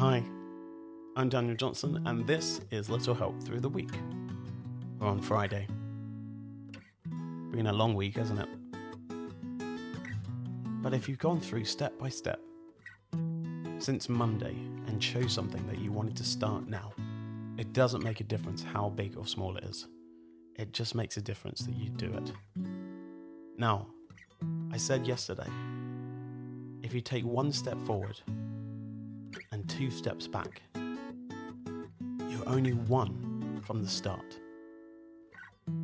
Hi, I'm Daniel Johnson, and this is Little Help Through the Week. We're on Friday. Been a long week, hasn't it? But if you've gone through step by step since Monday and chose something that you wanted to start now, it doesn't make a difference how big or small it is. It just makes a difference that you do it. Now, I said yesterday if you take one step forward two steps back, you're only one from the start.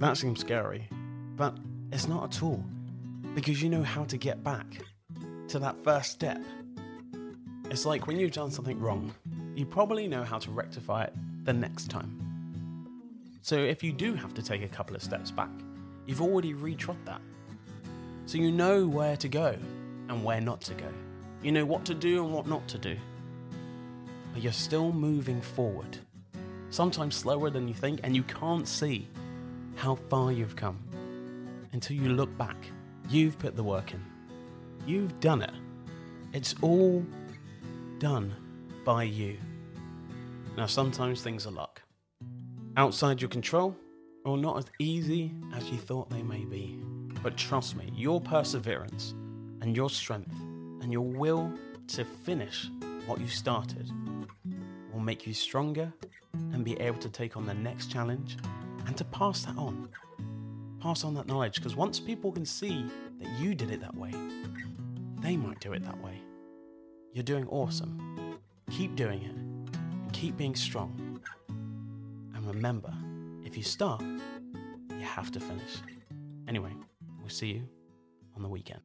That seems scary, but it's not at all because you know how to get back to that first step. It's like when you've done something wrong, you probably know how to rectify it the next time. So if you do have to take a couple of steps back, you've already retrod that. So you know where to go and where not to go. You know what to do and what not to do. But you're still moving forward, sometimes slower than you think, and you can't see how far you've come until you look back. You've put the work in, you've done it. It's all done by you. Now, sometimes things are luck, outside your control, or not as easy as you thought they may be. But trust me, your perseverance and your strength and your will to finish what you started make you stronger and be able to take on the next challenge and to pass that on. Pass on that knowledge because once people can see that you did it that way, they might do it that way. You're doing awesome. Keep doing it and keep being strong. And remember, if you start, you have to finish. Anyway, we'll see you on the weekend.